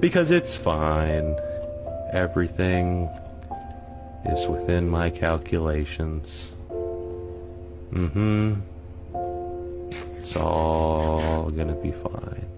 Because it's fine. Everything is within my calculations. Mm-hmm. It's all gonna be fine.